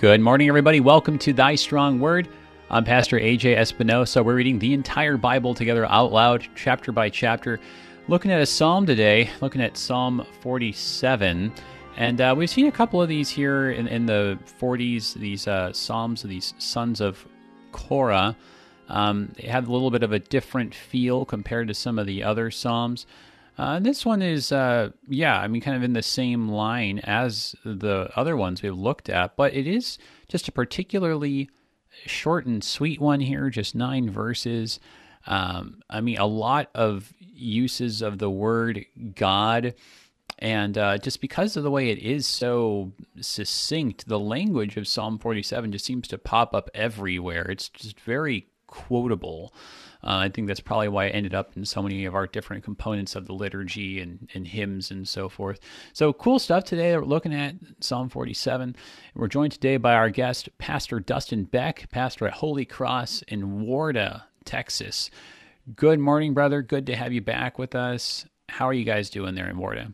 Good morning, everybody. Welcome to Thy Strong Word. I'm Pastor AJ Espinosa. We're reading the entire Bible together out loud, chapter by chapter, looking at a psalm today, looking at Psalm 47. And uh, we've seen a couple of these here in, in the 40s, these uh, psalms of these sons of Korah. Um, they have a little bit of a different feel compared to some of the other psalms. Uh, this one is, uh, yeah, I mean, kind of in the same line as the other ones we've looked at, but it is just a particularly short and sweet one here, just nine verses. Um, I mean, a lot of uses of the word God. And uh, just because of the way it is so succinct, the language of Psalm 47 just seems to pop up everywhere. It's just very quotable. Uh, I think that's probably why it ended up in so many of our different components of the liturgy and, and hymns and so forth. So cool stuff today. We're looking at Psalm 47. We're joined today by our guest, Pastor Dustin Beck, pastor at Holy Cross in Warda, Texas. Good morning, brother. Good to have you back with us. How are you guys doing there in Warda?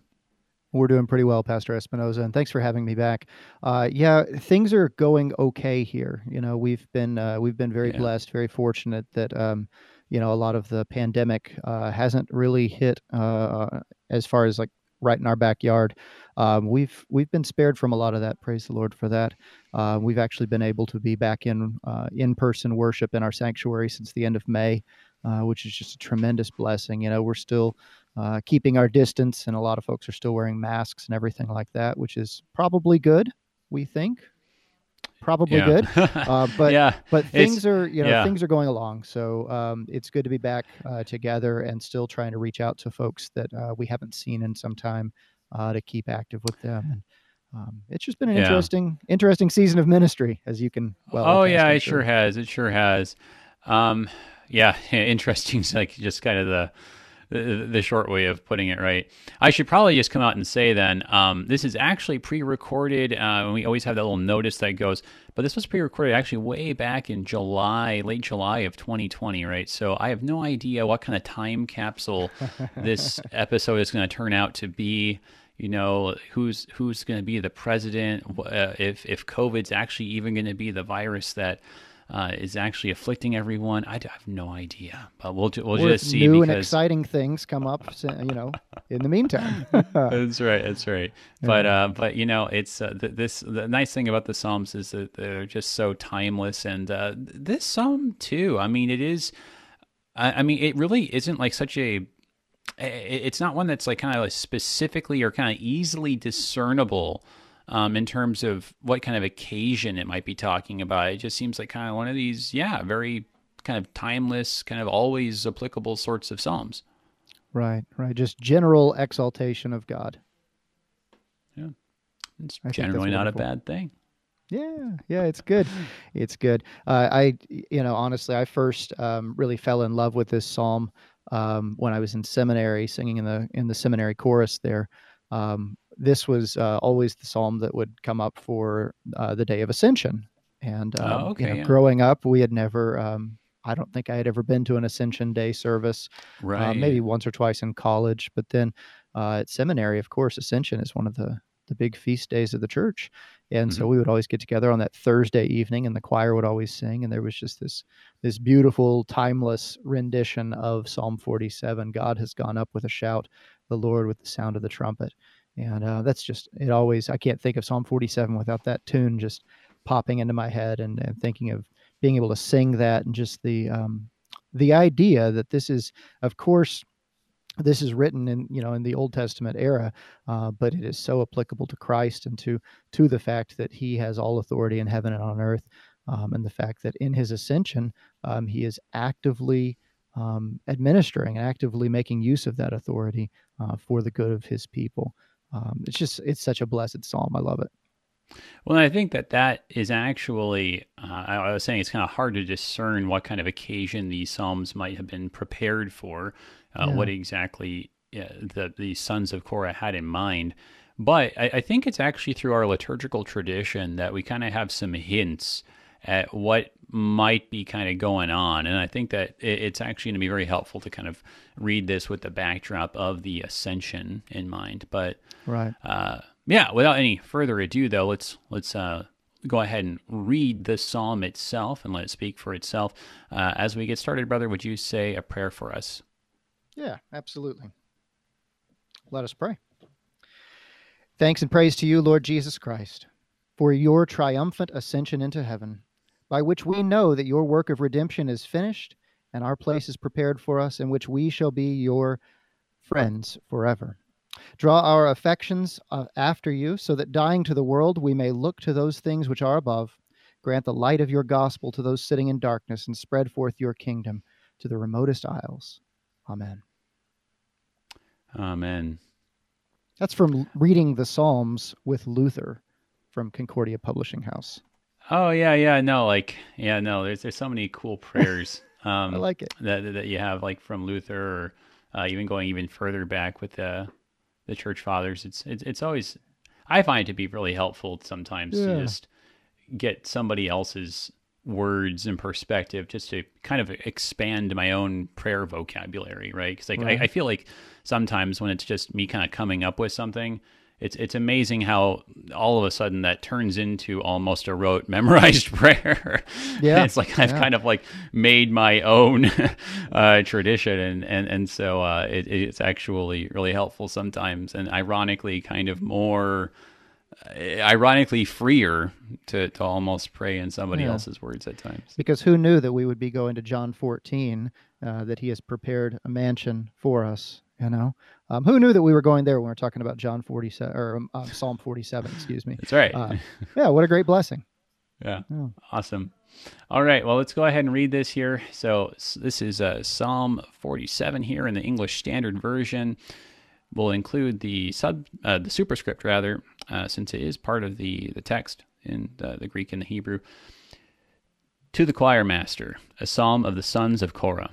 We're doing pretty well, Pastor Espinosa, and thanks for having me back. Uh, yeah, things are going okay here. You know, we've been uh, we've been very yeah. blessed, very fortunate that um, you know a lot of the pandemic uh, hasn't really hit uh, as far as like right in our backyard. Um, we've we've been spared from a lot of that. Praise the Lord for that. Uh, we've actually been able to be back in uh, in person worship in our sanctuary since the end of May, uh, which is just a tremendous blessing. You know, we're still uh, keeping our distance, and a lot of folks are still wearing masks and everything like that, which is probably good. We think probably yeah. good. Uh, but yeah, but things it's, are you know yeah. things are going along. So um, it's good to be back uh, together and still trying to reach out to folks that uh, we haven't seen in some time uh, to keep active with them. And um, it's just been an yeah. interesting interesting season of ministry, as you can well. Oh yeah, it sure has. It sure has. Um, yeah, interesting. like just kind of the the, the short way of putting it right. I should probably just come out and say then um, this is actually pre-recorded. Uh, we always have that little notice that goes, but this was pre-recorded actually way back in July, late July of 2020, right? So I have no idea what kind of time capsule this episode is going to turn out to be you know who's who's going to be the president uh, if if covid's actually even going to be the virus that uh, is actually afflicting everyone. I have no idea, but we'll we'll just see. New because... and exciting things come up, you know, in the meantime. that's right. That's right. But uh, but you know, it's uh, this the nice thing about the Psalms is that they're just so timeless, and uh, this Psalm too. I mean, it is. I, I mean, it really isn't like such a it's not one that's like kind of like specifically or kind of easily discernible um, in terms of what kind of occasion it might be talking about. It just seems like kind of one of these, yeah, very kind of timeless, kind of always applicable sorts of psalms. Right, right. Just general exaltation of God. Yeah, it's I generally not a bad thing. Yeah, yeah, it's good. It's good. Uh, I, you know, honestly, I first um, really fell in love with this psalm um, when I was in seminary, singing in the in the seminary chorus there. Um, this was uh, always the psalm that would come up for uh, the day of Ascension. And um, oh, okay, you know, yeah. growing up, we had never. Um, I don't think I had ever been to an Ascension Day service. Right. Uh, maybe once or twice in college, but then uh, at seminary, of course, Ascension is one of the the big feast days of the church. And mm-hmm. so we would always get together on that Thursday evening and the choir would always sing and there was just this this beautiful timeless rendition of Psalm 47 God has gone up with a shout the Lord with the sound of the trumpet and uh, that's just it always i can't think of psalm 47 without that tune just popping into my head and, and thinking of being able to sing that and just the um, the idea that this is of course this is written in you know in the old testament era uh, but it is so applicable to christ and to to the fact that he has all authority in heaven and on earth um, and the fact that in his ascension um, he is actively um, administering and actively making use of that authority uh, for the good of his people um, it's just it's such a blessed psalm. I love it. Well, I think that that is actually, uh, I was saying it's kind of hard to discern what kind of occasion these psalms might have been prepared for, uh, yeah. what exactly uh, the the sons of Korah had in mind. But I, I, think it's actually through our liturgical tradition that we kind of have some hints at what might be kind of going on. And I think that it's actually going to be very helpful to kind of read this with the backdrop of the ascension in mind. But right, uh, yeah. Without any further ado, though, let's let's uh, go ahead and read the psalm itself and let it speak for itself. Uh, as we get started, brother, would you say a prayer for us? Yeah, absolutely. Let us pray. Thanks and praise to you, Lord Jesus Christ, for your triumphant ascension into heaven, by which we know that your work of redemption is finished and our place is prepared for us, in which we shall be your friends forever. Draw our affections uh, after you, so that dying to the world, we may look to those things which are above. Grant the light of your gospel to those sitting in darkness, and spread forth your kingdom to the remotest isles. Amen. Amen. That's from reading the Psalms with Luther from Concordia Publishing House. Oh yeah, yeah, no, like yeah, no. There's there's so many cool prayers. Um, I like it that that you have like from Luther, or uh, even going even further back with the the church fathers. It's it's it's always I find it to be really helpful sometimes yeah. to just get somebody else's words and perspective just to kind of expand my own prayer vocabulary, right? Because like right. I, I, feel like sometimes when it's just me kind of coming up with something, it's it's amazing how all of a sudden that turns into almost a rote memorized prayer. Yeah, it's like I've yeah. kind of like made my own uh, tradition, and and and so uh, it, it's actually really helpful sometimes, and ironically, kind of more. Uh, ironically, freer to, to almost pray in somebody yeah. else's words at times. Because who knew that we would be going to John 14, uh, that he has prepared a mansion for us you know, um, who knew that we were going there when we are talking about John 47 or um, uh, Psalm 47? Excuse me. That's right. Uh, yeah, what a great blessing. Yeah. yeah. Awesome. All right. Well, let's go ahead and read this here. So, this is uh, Psalm 47 here in the English Standard Version. We'll include the sub, uh, the superscript rather, uh, since it is part of the the text in the, the Greek and the Hebrew. To the choir master, a psalm of the sons of Korah.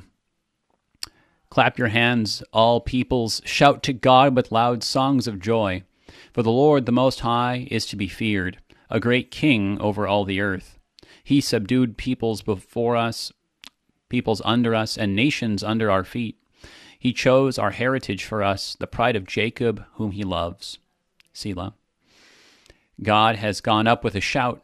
Clap your hands, all peoples, shout to God with loud songs of joy. For the Lord the Most High is to be feared, a great king over all the earth. He subdued peoples before us, peoples under us, and nations under our feet. He chose our heritage for us, the pride of Jacob, whom he loves. Selah. God has gone up with a shout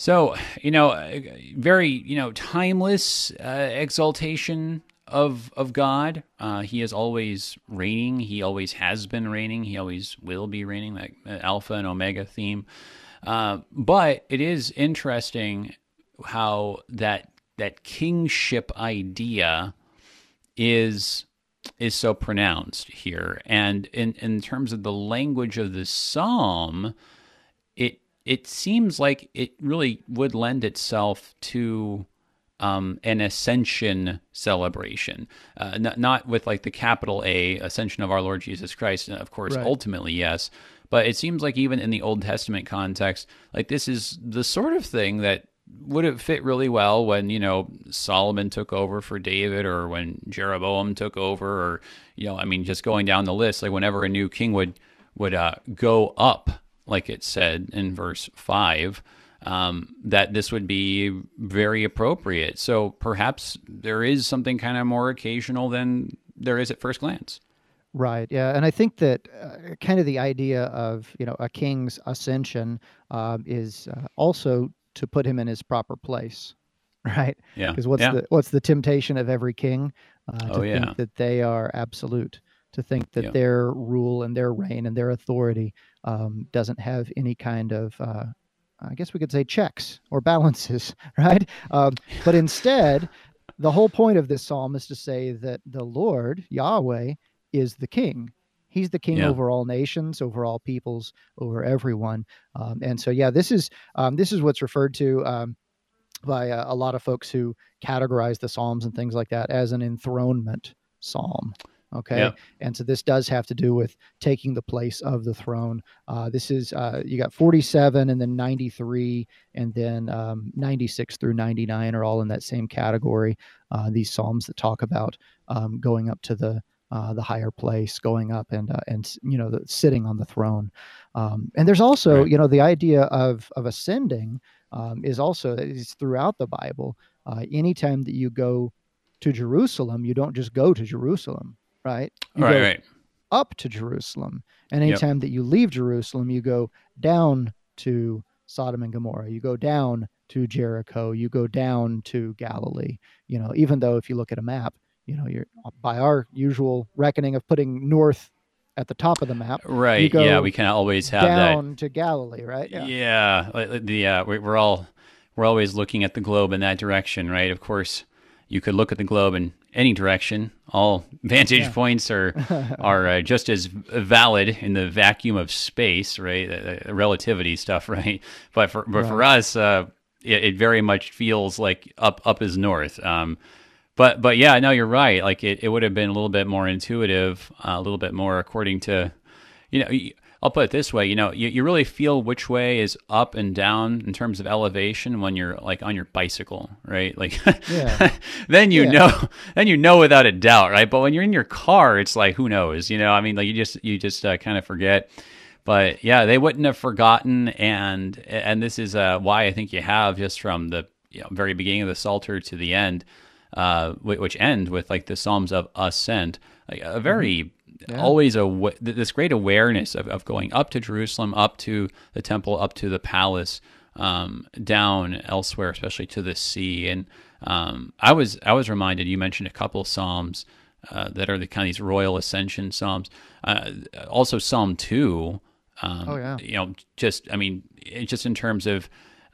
So, you know, very, you know, timeless uh, exaltation of of God. Uh, he is always reigning. He always has been reigning. He always will be reigning. Uh, Alpha and Omega theme. Uh, but it is interesting how that that kingship idea is is so pronounced here, and in in terms of the language of the psalm, it it seems like it really would lend itself to um, an ascension celebration, uh, not, not, with like the capital A ascension of our Lord Jesus Christ. And Of course, right. ultimately, yes. But it seems like even in the Old Testament context, like this is the sort of thing that would have fit really well when you know Solomon took over for David, or when Jeroboam took over, or you know, I mean, just going down the list, like whenever a new king would would uh, go up like it said in verse 5, um, that this would be very appropriate. So perhaps there is something kind of more occasional than there is at first glance. Right. Yeah, and I think that uh, kind of the idea of you know a king's ascension uh, is uh, also to put him in his proper place, right? Yeah. Because what's yeah. the what's the temptation of every king uh, to oh, yeah. think that they are absolute, to think that yeah. their rule and their reign and their authority um, doesn't have any kind of uh, I guess we could say checks or balances, right? Um, but instead, the whole point of this psalm is to say that the Lord, Yahweh, is the king. He's the king yeah. over all nations, over all peoples, over everyone. Um, and so, yeah, this is um, this is what's referred to um, by uh, a lot of folks who categorize the psalms and things like that as an enthronement psalm. Okay. Yeah. And so this does have to do with taking the place of the throne. Uh, this is, uh, you got 47 and then 93 and then um, 96 through 99 are all in that same category. Uh, these Psalms that talk about um, going up to the, uh, the higher place, going up and, uh, and, you know, the, sitting on the throne. Um, and there's also, Right. you know, the idea of, of ascending um, is also, is throughout the Bible. Uh, anytime that you go to Jerusalem, you don't just go to Jerusalem right? You right, right. up to Jerusalem. And Yep. anytime that you leave Jerusalem, you go down to Sodom and Gomorrah. You go down to Jericho. You go down to Galilee. You know, even though if you look at a map, you know, you're by our usual reckoning of putting north at the top of the map, Right. Yeah, we can always have down to Galilee, right? that. Yeah. The uh, we- we're all we're always looking at the globe in that direction, right? Of course, you could look at the globe in any direction. All vantage Yeah. points are are uh, just as valid in the vacuum of space, right? Uh, uh, relativity stuff, right? But for but for us, uh, it, it very much feels like up up is north. Um, but but yeah, no, you're right. Like it, it would have been a little bit more intuitive, uh, a little bit more according to, you know. I'll put it this way, you know, you, you really feel which way is up and down in terms of elevation when you're like on your bicycle, right? Like, Yeah. then you Yeah. know, then you know without a doubt, right? But when you're in your car, it's like who knows, you know? I mean, like you just you just uh, kind of forget. But yeah, they wouldn't have forgotten, and and this is uh, why I think you have just from the you know, very beginning of the Psalter to the end, uh, which end with like the Psalms of Ascent, like a very Yeah. always a this great awareness of, of going up to Jerusalem, up to the temple, up to the palace, um, down elsewhere, especially to the sea. And um, I was I was reminded you mentioned a couple psalms uh, that are the kind of these royal ascension psalms. Uh, also, Psalm two. Um, Oh, yeah. You know, just I mean, just in terms of.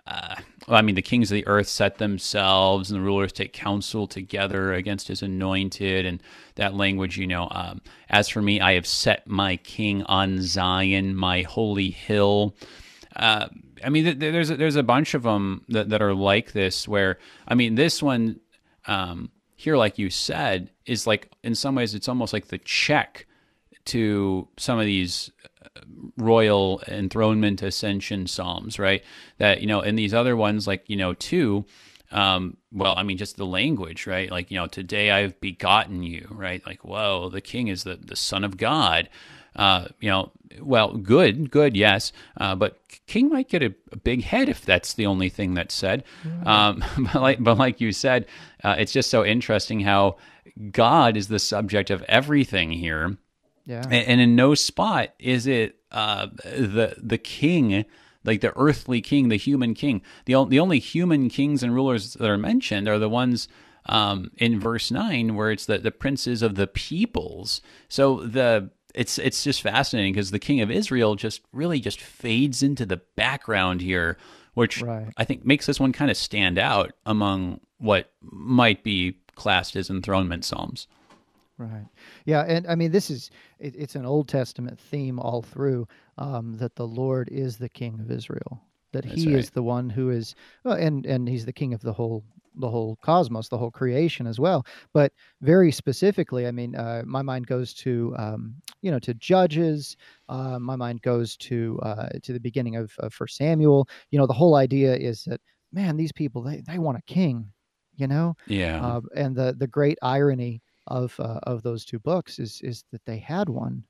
Uh, well, I mean, the kings of the earth set themselves, and the rulers take counsel together against his anointed. And that language, you know, um, as for me, I have set my king on Zion, my holy hill. Uh, I mean, th- th- there's a, there's a bunch of them that, that are like this. Where I mean, this one um, here, like you said, is like in some ways, it's almost like the check to some of these royal enthronement ascension psalms right? That you know in these other ones like you know two um well i mean just the language right? Like you know today i've begotten you right? Like whoa the king is the the son of god. Uh you know well good good yes uh but king might get a, a big head if that's the only thing that's said. Um but like but like you said uh, it's just so interesting how god is the subject of everything here Yeah. and, and in no spot is it uh, the the king, like the earthly king, the human king. The only the only human kings and rulers that are mentioned are the ones um, in verse nine, where it's the the princes of the peoples. So the it's it's just fascinating because the king of Israel just really just fades into the background here, which Right. I think makes this one kind of stand out among what might be classed as enthronement psalms. Right. Yeah, and I mean, this is it, it's an Old Testament theme all through um, that the Lord is the King of Israel. That That's He right. is the one who is, well, and and He's the King of the whole the whole cosmos, the whole creation as well. But very specifically, I mean, uh, my mind goes to um, you know to Judges. Uh, my mind goes to uh, to the beginning of, of First Samuel. You know, the whole idea is that man, these people they they want a king. You know, Yeah, uh, and the the great irony of uh, of those two books is is that they had one.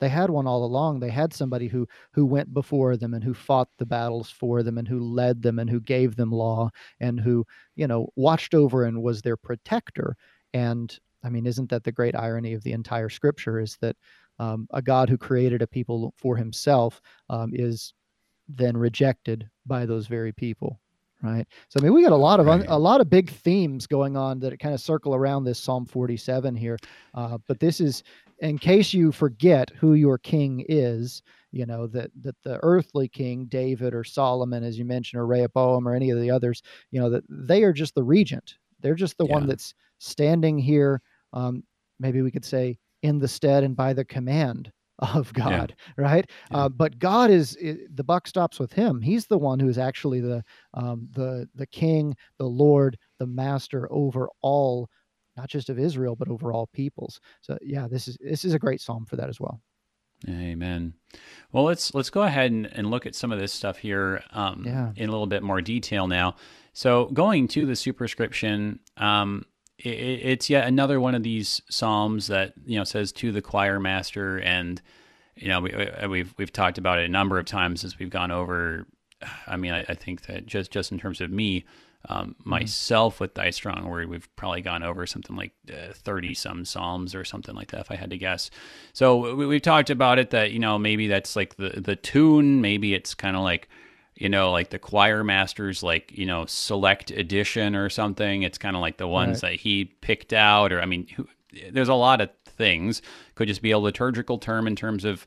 They had one all along. They had somebody who who went before them and who fought the battles for them and who led them and who gave them law and who you know watched over and was their protector. And i mean isn't that the great irony of the entire scripture is that um, a god who created a people for himself um, is then rejected by those very people right? So i mean we got a lot of Right. a lot of big themes going on that kind of circle around this psalm 47 here uh, but this is in case you forget who your king is you know that that the earthly king david or solomon as you mentioned or rehoboam or any of the others you know that they are just the regent. They're just the one that's standing here um, maybe we could say in the stead and by the command of god right Yeah. uh, but god is i the buck stops with him he's the one who is actually the um, the the king the lord the master over all not just of Israel, but over all peoples. So yeah, this is this is a great psalm for that as well. Amen. Well, let's let's go ahead and, and look at some of this stuff here um, Yeah. in a little bit more detail now. So, going to the superscription, um, i i- it's yet another one of these psalms that you know says to the choir master, and you know we, uh, we've we've talked about it a number of times as we've gone over. I mean, I, I think that just just in terms of me, um, myself with thy strong word, we've probably gone over something like thirty some psalms or something like that, if I had to guess. So we, we've talked about it that you know maybe that's like the the tune, maybe it's kind of like you know like the choir master's like you know select edition or something. It's kind of like the ones that he picked out, or I mean, who, there's a lot of things. Could just be a liturgical term in terms of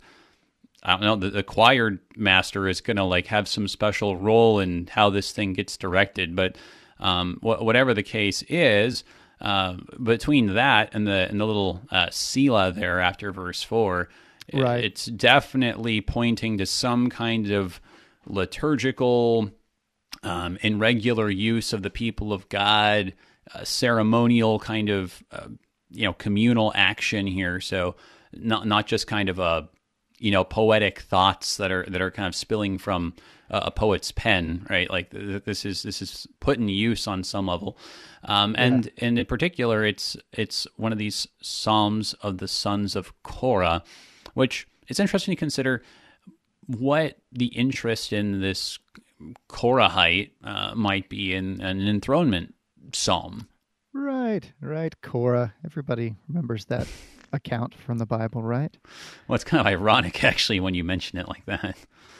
I don't know, the, the choir master is going to like have some special role in how this thing gets directed. But um, wh- whatever the case is, uh, between that and the and the little uh, Selah there after verse four, i- Right. it's definitely pointing to some kind of liturgical um, in regular use of the people of God, uh, ceremonial kind of uh, you know communal action here. So not not just kind of a you know poetic thoughts that are that are kind of spilling from a, a poet's pen, right? Like th- th- this is this is put in use on some level, um, and and in particular, it's it's one of these psalms of the sons of Korah, which it's interesting to consider what the interest in this Korahite uh, might be in an enthronement psalm. Right, right, Korah. Everybody remembers that account from the Bible, right? Well, it's kind of ironic, actually, when you mention it like that.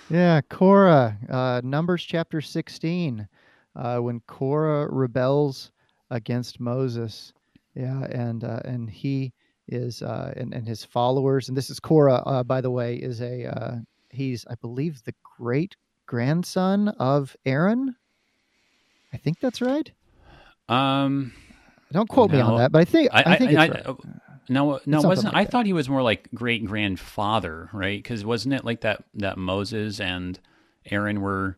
Yeah, Korah, uh, Numbers chapter 16, uh, when Korah rebels against Moses. Yeah, and uh, and he is uh, and and his followers, and this is Korah, uh, by the way, is a uh, he's I believe the great grandson of Aaron. I think that's right. Um, Don't quote me on that, but I think I, think it's I- right. uh, no, no, wasn't. like I that. thought he was more like great grandfather, right? Because wasn't it like that that Moses and Aaron were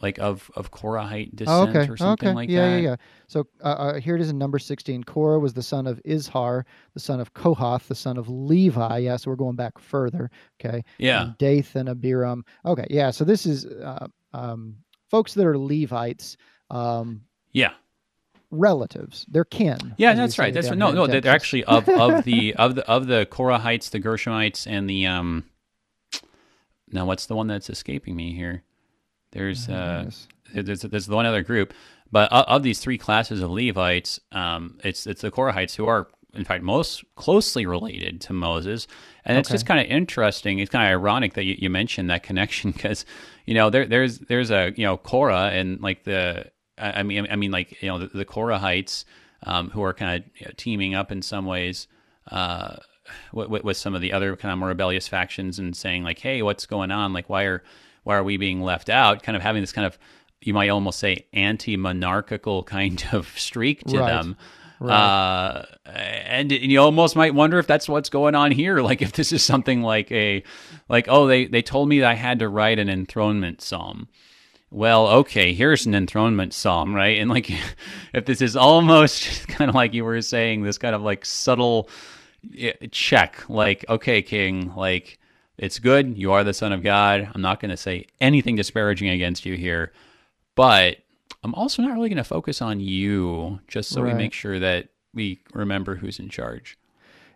like of of Korahite descent Oh, okay. or something okay. like yeah, that? Yeah, yeah, yeah. So uh, uh, here it is in number 16. Korah was the son of Izhar, the son of Kohath, the son of Levi. Yeah, so we're going back further. Okay. Yeah. And Dathan, Abiram. Okay. Yeah. So this is uh, um, folks that are Levites, um, Yeah. relatives. They're kin. Yeah, that's right. That's right. No, no, they're actually of of the of the of the Korahites, the Gershonites, and the um. Now, what's the one that's escaping me here? There's uh, Yes. there's there's one other group, but of, of these three classes of Levites, um, it's it's the Korahites who are in fact most closely related to Moses, and it's just kind of interesting. It's kind of ironic that you, you mentioned that connection because you know there there's there's a you know Korah and like the I I mean I mean like you know the, the Korahites um, who are kind of you know, teaming up in some ways. Uh, with, with some of the other kind of more rebellious factions and saying like, "Hey, what's going on? Like, why are why are we being left out?" Kind of having this kind of you might almost say anti-monarchical kind of streak to Right. them. Right. Uh, and you almost might wonder if that's what's going on here. Like if this is something like a, like oh they they told me that I had to write an enthronement psalm. Well, okay, here's an enthronement psalm, right? And like, if this is almost kind of like you were saying, this kind of like subtle eh, check, like, okay, King, like, it's good. You are the Son of God. I'm not going to say anything disparaging against you here, but I'm also not really going to focus on you, just so we make sure that we remember who's in charge.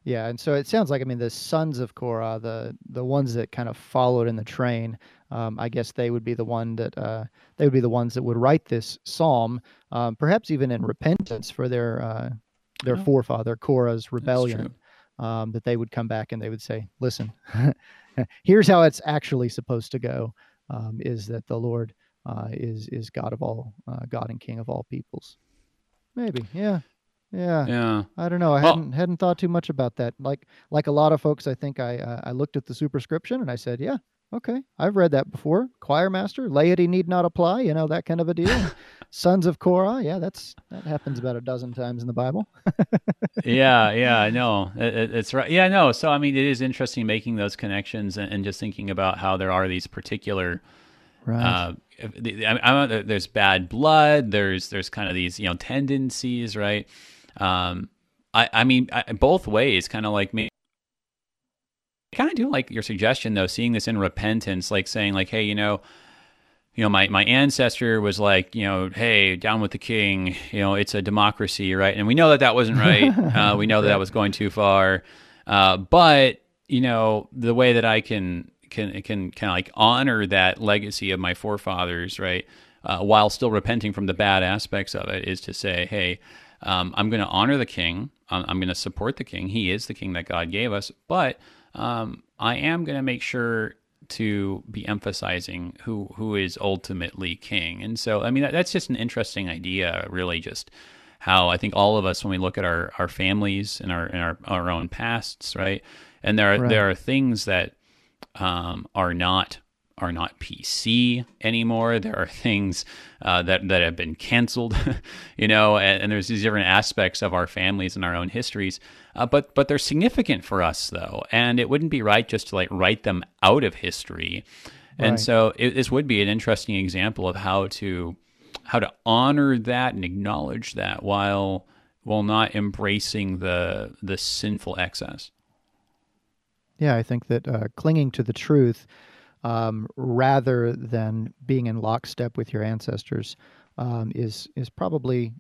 Yeah, and so it sounds like I mean the sons of Korah, the the ones that kind of followed in the train. Um, I guess they would be the one that uh, they would be the ones that would write this psalm, um, perhaps even in repentance for their uh, their Yeah. forefather Korah's rebellion. Um, that they would come back and they would say, "Listen, here's how it's actually supposed to go: um, is that the Lord uh, is is God of all, uh, God and King of all peoples." Maybe, yeah, yeah. Yeah. I don't know. I Well- hadn't hadn't thought too much about that. Like like a lot of folks, I think I uh, I looked at the superscription and I said, yeah, okay, I've read that before. Choir master, laity need not apply. You know that kind of a deal. Sons of Korah, yeah, that's that happens about a dozen times in the Bible. yeah, yeah, I know. It, it- it's right. Yeah, no. So, I mean, it is interesting making those connections and, and just thinking about how there are these particular Right. uh, I, I there's bad blood. There's there's kind of these you know tendencies, right? Um, I, I mean, I, both ways, kind of like me. I kind of do like your suggestion though, seeing this in repentance, like saying like, hey, you know, you know, my, my ancestor was like, you know, hey, down with the king, you know, it's a democracy, right? And we know that that wasn't right. uh, we know that that was going too far. Uh, but, you know, the way that I can, can, can kind of like honor that legacy of my forefathers, right? Uh, while still repenting from the bad aspects of it is to say, hey, um, I'm going to honor the king. I'm, I'm going to support the king. He is the king that God gave us. But um, I am going to make sure to be emphasizing who who is ultimately king. And so, I mean, that, that's just an interesting idea, really, just how I think all of us, when we look at our, our families and our and our, our own pasts, right, and there are right. there are things that um, are not are not PC anymore. There are things uh, that that have been canceled, you know, and, and, there's these different aspects of our families and our own histories. Uh, but but they're significant for us though, and it wouldn't be right just to like write them out of history. Right. And so it, this would be an interesting example of how to how to honor that and acknowledge that while while not embracing the the sinful excess. Yeah, I think that uh, clinging to the truth um, rather than being in lockstep with your ancestors um, is is probably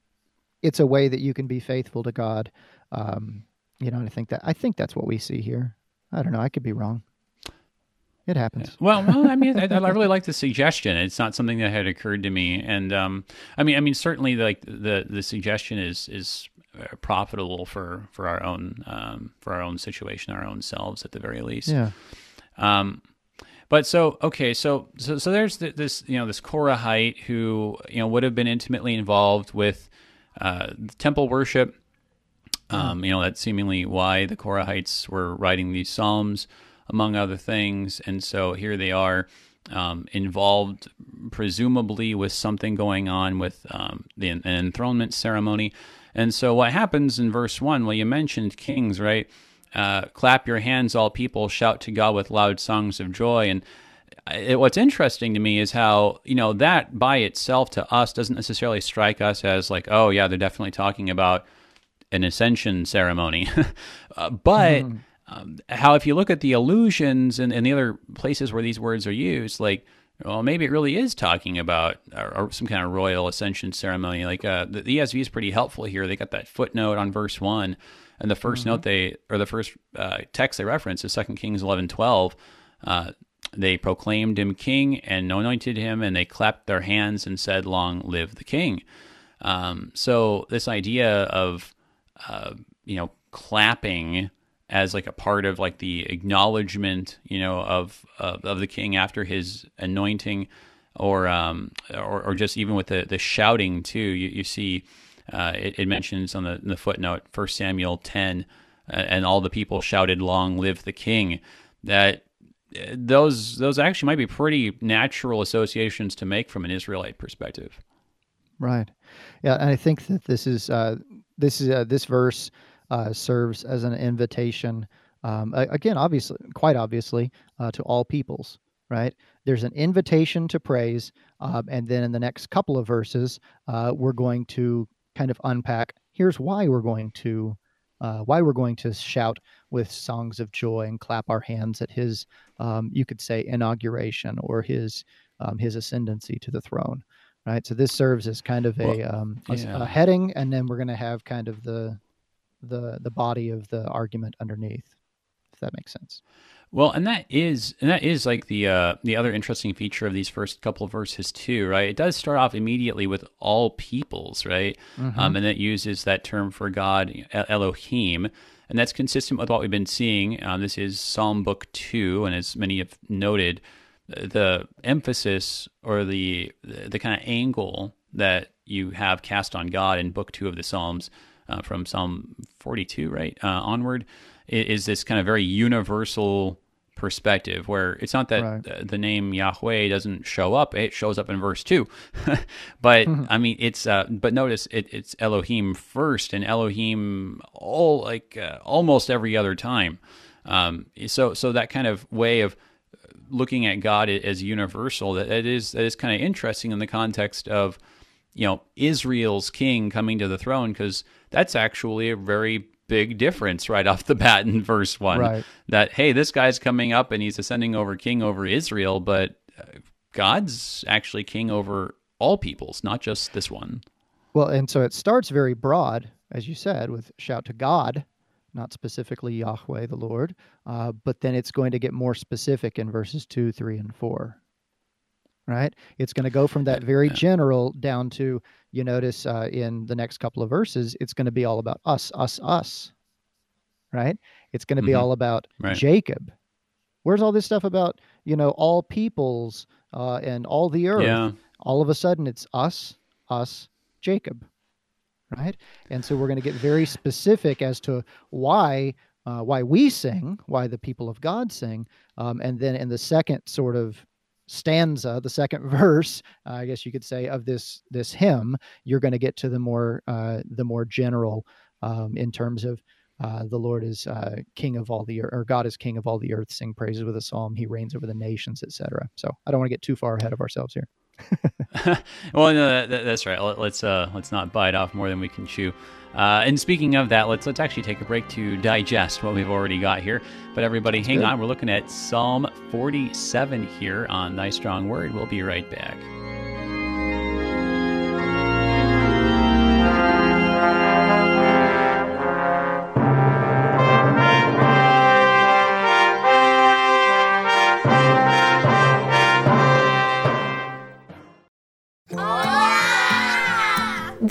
it's a way that you can be faithful to God. Um, you know, and I think that I think that's what we see here. I don't know. I could be wrong. It happens. Well, well, I mean, I, I, really like the suggestion. It's not something that had occurred to me, and um, I mean, I mean, certainly, like the the suggestion is is uh, profitable for for our own um, for our own situation, our own selves, at the very least. Yeah. Um, but so okay, so so so there's this you know this Korahite who you know would have been intimately involved with uh, temple worship. Um, you know that's seemingly why the Korahites were writing these psalms, among other things. And so here they are, um, involved presumably with something going on with um, the an enthronement ceremony. And so what happens in verse one? Well, you mentioned kings, right? Uh, clap your hands, all people, shout to God with loud songs of joy. And it, what's interesting to me is how, you know, that by itself to us doesn't necessarily strike us as like, oh, yeah, they're definitely talking about an ascension ceremony. uh, but mm. um, how, if you look at the allusions and, and the other places where these words are used, like, well, maybe it really is talking about uh, some kind of royal ascension ceremony. Like uh, the, the ESV is pretty helpful here. They got that footnote on verse one and the 1st mm-hmm. note they, or the first uh, text they reference is Second Kings eleven twelve. Uh, they proclaimed him king and anointed him, and they clapped their hands and said, "Long live the king." Um, so this idea of uh, you know clapping as like a part of like the acknowledgement, you know, of of, of the king after his anointing, or um, or, or just even with the the shouting too. You, you see uh, it, it, mentions on the, the footnote, 1 Samuel 10, uh, and all the people shouted, Long live the king. That uh, those those actually might be pretty natural associations to make from an Israelite perspective. Right. Yeah, and I think that this is uh, this is uh, this verse uh, serves as an invitation. Um, again, obviously, quite obviously, uh, to all peoples. Right. There's an invitation to praise, and then in the next couple of verses, we're going to kind of unpack here's why we're going to uh, why we're going to shout with songs of joy and clap our hands at his um, you could say inauguration or his um, his ascendancy to the throne right so this serves as kind of a, well, um, a, yeah. a heading and then we're going to have kind of the the the body of the argument underneath that makes sense well, and that is and that is like the uh, the other interesting feature of these first couple of verses too, right? It does start off immediately with all peoples, right? Mm-hmm. Um, and it uses that term for God, Elohim, and that's consistent with what we've been seeing. Um, this is Psalm Book Two, and as many have noted, the emphasis or the the kind of angle that you have cast on God in Book Two of the Psalms, uh, from Psalm 42, right uh, onward, is this kind of very universal perspective where it's not that right. the name Yahweh doesn't show up it shows up in verse 2 but mm-hmm. I mean it's uh, but notice it, it's Elohim first and Elohim all like uh, almost every other time um, so so that kind of way of looking at God as universal that it is that is kind of interesting in the context of you know Israel's king coming to the throne because that's actually a very big difference right off the bat in verse one. Right. That hey, this guy's coming up and he's ascending over king over Israel, but uh, God's actually king over all peoples, not just this one. Well, and so it starts very broad, as you said, with shout to God, not specifically Yahweh the Lord, uh, but then it's going to get more specific in verses two, three, and four. Right? It's going to go from that very general down to, you notice uh, in the next couple of verses, it's going to be all about us, us, us. Right? It's going to be Mhm. all about Right. Jacob. Where's all this stuff about, you know, all peoples uh, and all the earth? Yeah. all of a sudden it's us, us, Jacob, right? And so we're going to get very specific as to why uh, why we sing, why the people of God sing, um, and then in the second sort of stanza, the second verse, uh, I guess you could say, of this this hymn, you're going to get to the more uh, the more general um, in terms of. Uh, the Lord is uh, King of all the earth, or God is King of all the earth. Sing praises with a psalm. He reigns over the nations, etc. So I don't want to get too far ahead of ourselves here. well, no, that, that- that's right. Let- Let's uh, let's not bite off more than we can chew. Uh, and speaking of that, let's let's actually take a break to digest what we've already got here. But everybody, hang good. on. We're looking at Psalm 47 here on Thy Strong Word. We'll be right back.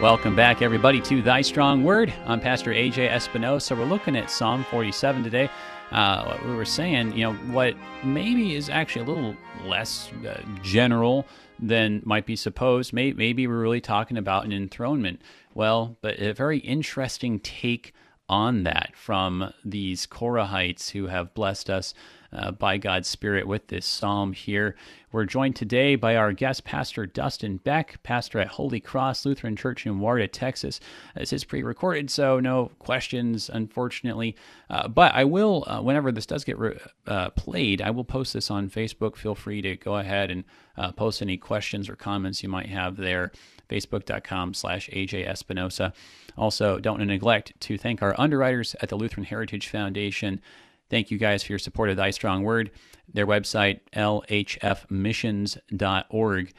Welcome back, everybody, to Thy Strong Word. I'm Pastor AJ Espinosa. We're looking at Psalm 47 today. Uh, what we were saying, you know, what maybe is actually a little less uh, general than might be supposed. May- Maybe we're really talking about an enthronement. Well, but a very interesting take on that from these Korahites who have blessed us uh, by God's Spirit with this psalm here. We're joined today by our guest pastor, Dustin Beck, pastor at Holy Cross Lutheran Church in Warda, Texas. This is pre recorded, so no questions, unfortunately. Uh, but I will, uh, whenever this does get re- uh, played, I will post this on Facebook. Feel free to go ahead and uh, post any questions or comments you might have there facebook.com slash aj espinosa also don't neglect to thank our underwriters at the lutheran heritage foundation thank you guys for your support of thy strong word their website lhfmissions.org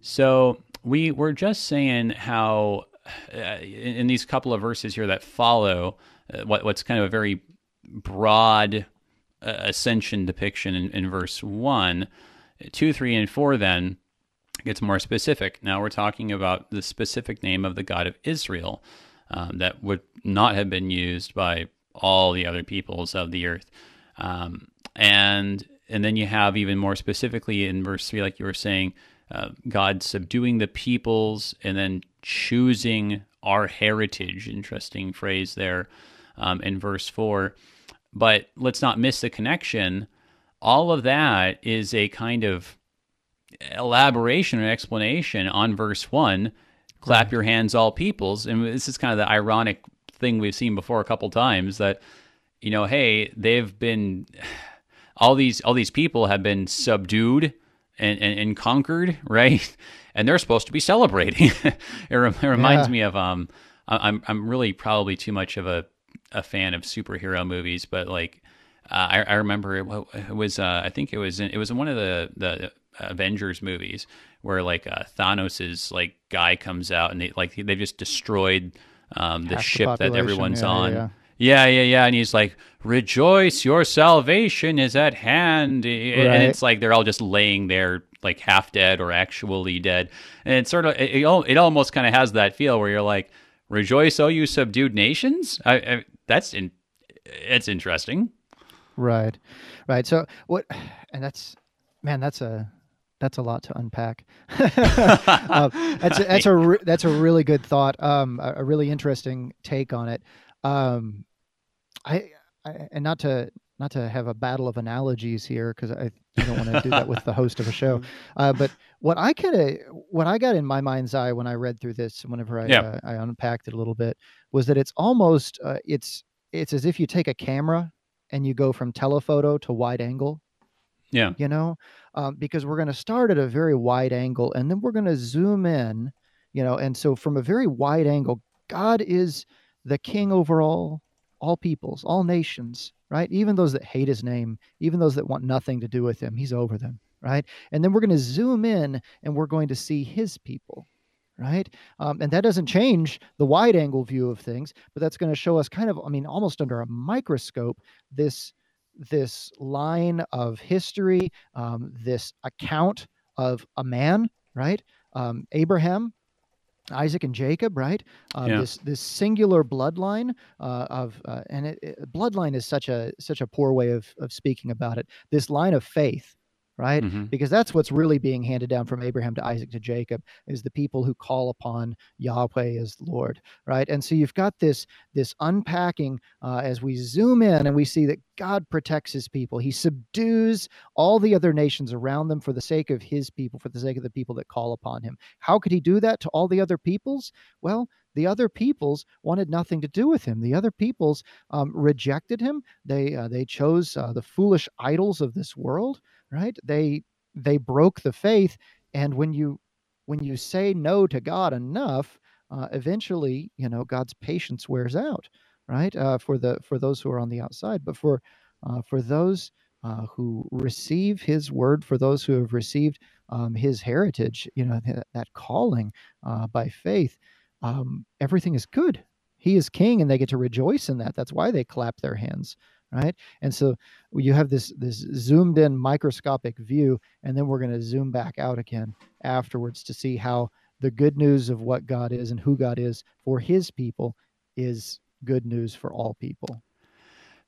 so we were just saying how uh, in, in these couple of verses here that follow uh, what, what's kind of a very broad uh, ascension depiction in, in verse 1 2 3 and 4 then gets more specific. Now we're talking about the specific name of the God of Israel um, that would not have been used by all the other peoples of the earth. Um, and and then you have even more specifically in verse three, like you were saying, uh, God subduing the peoples and then choosing our heritage. Interesting phrase there um, in verse four. But let's not miss the connection. All of that is a kind of elaboration or explanation on verse one clap your hands all peoples and this is kind of the ironic thing we've seen before a couple times that you know hey they've been all these all these people have been subdued and, and, and conquered right and they're supposed to be celebrating it, rem- it reminds Yeah. me of um I- i'm i'm really probably too much of a a fan of superhero movies but like uh, I, I remember it, it was uh, I think it was in, it was in one of the the Avengers movies where like uh, Thanos's like guy comes out and they like they just destroyed um, the Half the ship that everyone's yeah, on. yeah. Yeah, yeah, yeah. And he's like, Rejoice, your salvation is at hand. And it's like they're all just laying there, like half dead or actually dead. And it's sort of, it, it it almost kind of has that feel where you're like, Rejoice, oh, you subdued nations? I, I, that's in, it's interesting. Right, right. So what? And that's man, that's a that's a lot to unpack. uh, that's a, that's a re- that's a really good thought. Um, a, a really interesting take on it. Um, I, I and not to not to have a battle of analogies here because I, I, don't want to do that with the host of a show. Uh, but what I kind of what I got in my mind's eye when I read through this, whenever I yeah. uh, I unpacked it a little bit, was that it's almost uh, it's it's as if you take a camera and you go from telephoto to wide angle. Yeah, you know, um, because we're going to start at a very wide angle and then we're going to zoom in, you know, and so from a very wide angle, God is the king over all all peoples, all nations, right? Even those that hate his name, even those that want nothing to do with him, he's over them, right? And then we're going to zoom in and we're going to see his people, right? Um, and that doesn't change the wide angle view of things, but that's going to show us kind of, I mean, almost under a microscope, this this line of history, um, this account of a man, right? Um, Abraham, Isaac and Jacob, right? Uh, yeah. This this singular bloodline uh, of uh, and it, it, bloodline is such a such a poor way of of speaking about it. This line of faith, right? Mm-hmm. Because that's what's really being handed down from Abraham to Isaac to Jacob is the people who call upon Yahweh as Lord, right? And so you've got this this unpacking uh, as we zoom in and we see that God protects His people. He subdues all the other nations around them for the sake of His people, for the sake of the people that call upon Him. How could He do that to all the other peoples? Well, the other peoples wanted nothing to do with him. The other peoples um, rejected him. They uh, they chose uh, the foolish idols of this world right? They they broke the faith and when you when you say no to god enough uh, eventually you know god's patience wears out right? Uh, for the for those who are on the outside but for uh, for those uh, who receive his word for those who have received um, his heritage you know th- that calling uh, by faith um, everything is good. He is king and they get to rejoice in that. That's why they clap their hands right and so you have this this zoomed in microscopic view and then we're going to zoom back out again afterwards to see how the good news of what god is and who god is for his people is good news for all people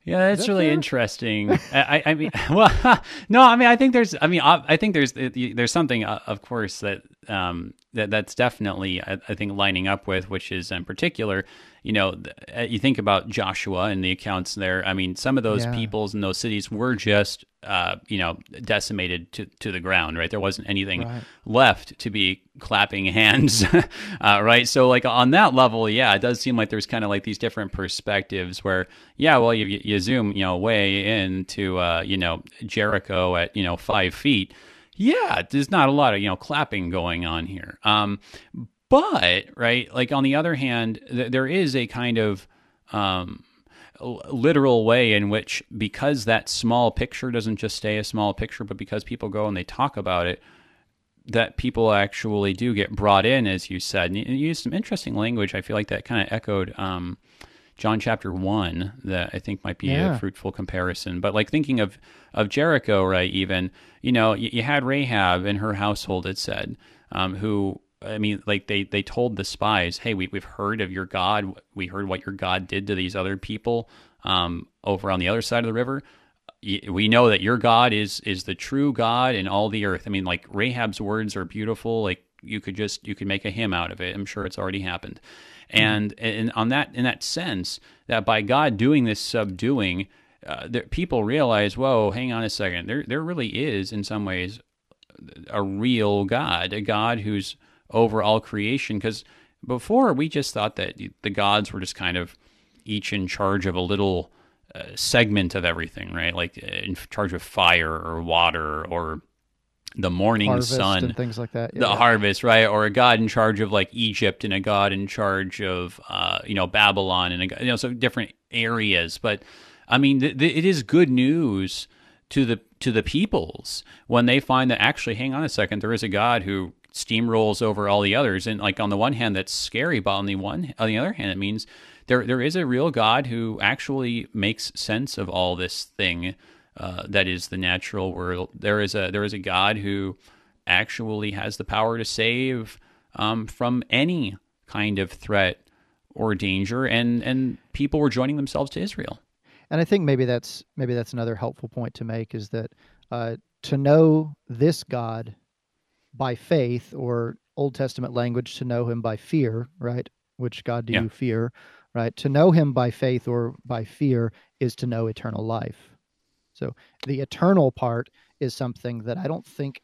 yeah, that's that really fair? interesting. I, I, mean, well, no, I mean, I think there's, I mean, I think there's, there's something, uh, of course, that, um, that that's definitely, I, I think, lining up with, which is in particular, you know, uh, you think about Joshua and the accounts there. I mean, some of those yeah. peoples and those cities were just, uh, you know, decimated to, to the ground, right? There wasn't anything right. left to be clapping hands, uh, right? So, like on that level, yeah, it does seem like there's kind of like these different perspectives where, yeah, well, you, you zoom, you know, way into, uh, you know, Jericho at, you know, five feet. Yeah, there's not a lot of you know clapping going on here. Um, but right, like on the other hand, th- there is a kind of um, literal way in which because that small picture doesn't just stay a small picture, but because people go and they talk about it, that people actually do get brought in, as you said. And you, used some interesting language. I feel like that kind of echoed um, John chapter one, that I think might be yeah. a fruitful comparison. But like thinking of of Jericho, right? Even you know, you, you had Rahab and her household. It said, um, who I mean, like they they told the spies, "Hey, we we've heard of your God. We heard what your God did to these other people um, over on the other side of the river. We know that your God is is the true God in all the earth. I mean, like Rahab's words are beautiful. Like you could just you could make a hymn out of it. I'm sure it's already happened. Mm-hmm. And and on that in that sense, that by God doing this subduing, uh, people realize, whoa, hang on a second. There there really is in some ways a real God, a God who's over all creation. Because before we just thought that the gods were just kind of each in charge of a little uh, segment of everything, right? Like uh, in charge of fire or water or the morning harvest sun and things like that. Yeah, the yeah. harvest, right? Or a god in charge of like Egypt and a god in charge of uh, you know Babylon and a, you know so different areas. But I mean, th- th- it is good news to the to the peoples when they find that actually, hang on a second, there is a God who steamrolls over all the others. And like on the one hand, that's scary, but on the one on the other hand, it means there there is a real God who actually makes sense of all this thing uh, that is the natural world. There is a there is a God who actually has the power to save um, from any kind of threat or danger, and and people were joining themselves to Israel. And I think maybe that's maybe that's another helpful point to make is that uh, to know this God by faith, or Old Testament language, to know him by fear, right? Which God do Yeah. you fear, right? To know him by faith or by fear is to know eternal life. So the eternal part is something that I don't think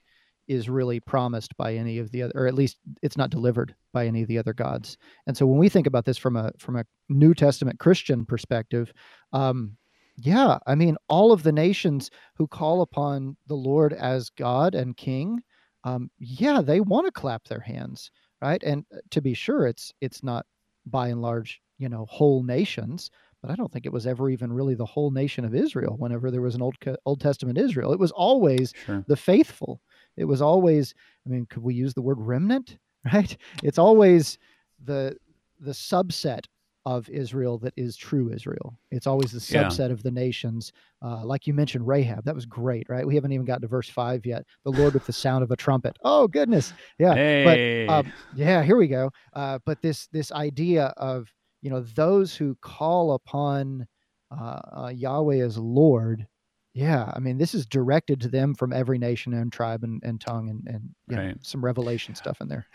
is really promised by any of the other, or at least it's not delivered by any of the other gods. And so when we think about this from a from a New Testament Christian perspective, um, yeah, I mean, all of the nations who call upon the Lord as God and King, um, yeah, they want to clap their hands, right? And uh, to be sure, it's it's not by and large, you know, whole nations, but I don't think it was ever even really the whole nation of Israel. Whenever there was an old Old Testament Israel, it was always Sure. the faithful. It was always, I mean, could we use the word remnant? Right? It's always the the subset of Israel that is true Israel. It's always the Yeah. subset of the nations. Uh, like you mentioned, Rahab. That was great, right? We haven't even gotten to verse five yet. The Lord with the sound of a trumpet. Oh goodness, yeah. Hey. But um, yeah, here we go. Uh, but this this idea of you know those who call upon uh, uh, Yahweh as Lord. Yeah, I mean this is directed to them from every nation and tribe and, and tongue and and you know, some revelation stuff in there.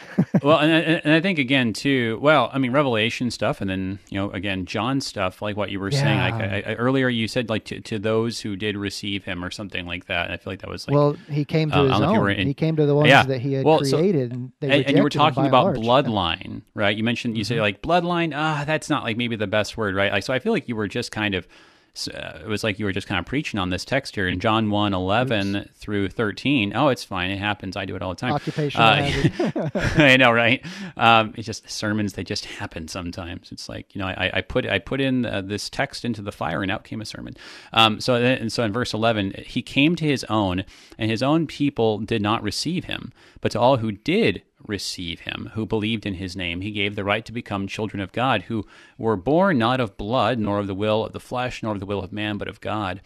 well, and, and I think again too. Well, I mean, Revelation stuff, and then you know, again, John stuff, like what you were saying. Like I, I, earlier, you said like to, to those who did receive him or something like that. And I feel like that was like. well, he came to uh, his don't know if you own. in- he came to the ones Yeah. that he had Well, so- created, and they and, and you were rejected him by talking about bloodline, right? You mentioned you say Mhm. like bloodline. Ah, that's not like maybe the best word, right? Like, so I feel like you were just kind of. Uh, it was like you were just kind of preaching on this text here in John 1, 11 through 13. Oh, it's fine. It happens. I do it all the time. Occupational Uh. I know, right? Um, it's just sermons; they just happen sometimes. It's like you know, I, I put I put in uh, this text into the fire, and out came a sermon. Um, so then, and so in verse eleven, he came to his own, and his own people did not receive him. But to all who did receive him, who believed in his name, he gave the right to become children of God, who were born not of blood, nor of the will of the flesh, nor of the will of man, but of God.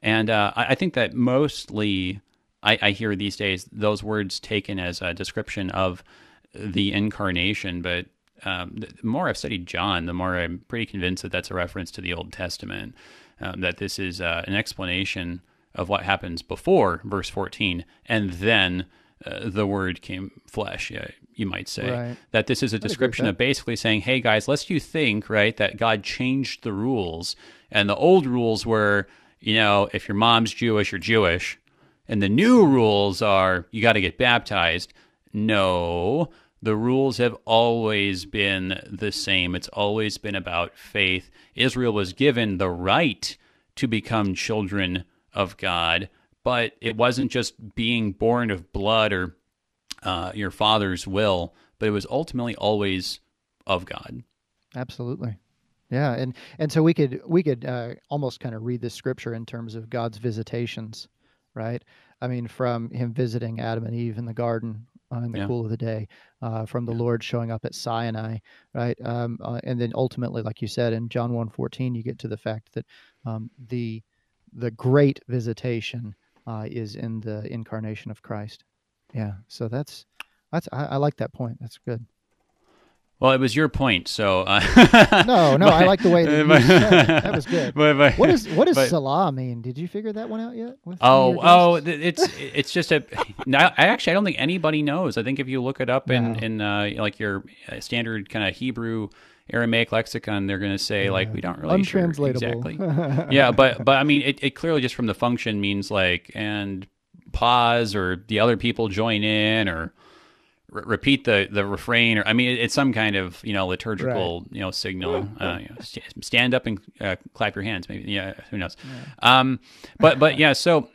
And uh, I, think that mostly I, I hear these days those words taken as a description of the incarnation. But um, the more I've studied John, the more I'm pretty convinced that that's a reference to the Old Testament, um, that this is uh, an explanation of what happens before verse 14, and then uh, the word came flesh, yeah, you might say. Right. That this is a with description of basically saying, hey guys, lest you think, right, that God changed the rules. And the old rules were, you know, if your mom's Jewish, you're Jewish. And the new rules are you got to get baptized. No, the rules have always been the same. It's always been about faith. Israel was given the right to become children of God, but it wasn't just being born of blood or uh, your father's will, but it was ultimately always of God. Absolutely. Yeah, and and so we could we could uh, almost kind of read the scripture in terms of God's visitations, right? I mean, from Him visiting Adam and Eve in the garden uh, in the Yeah. cool of the day, uh, from the Yeah. Lord showing up at Sinai, right? Um, uh, and then ultimately, like you said in John 1.14, you get to the fact that um, the the great visitation uh, is in the incarnation of Christ. Yeah, so that's that's I, I like that point. That's good. Well, it was your point, so uh, No, no, I like the way that you but- said it. That was good. But, but, What is what does but- Selah mean? Did you figure that one out yet? Oh, oh, it's it's just a. No, I actually I don't think anybody knows. I think if you look it up in No. in uh, like your uh, standard kind of Hebrew Aramaic lexicon, they're going to say like we don't really sure exactly. yeah, but but I mean, it, it clearly just from the function means like and pause or the other people join in or re- repeat the the refrain or I mean, it, it's some kind of you know liturgical you know signal. Uh, you know, st- stand up and uh, clap your hands. Maybe yeah, who knows? Um, but but yeah, so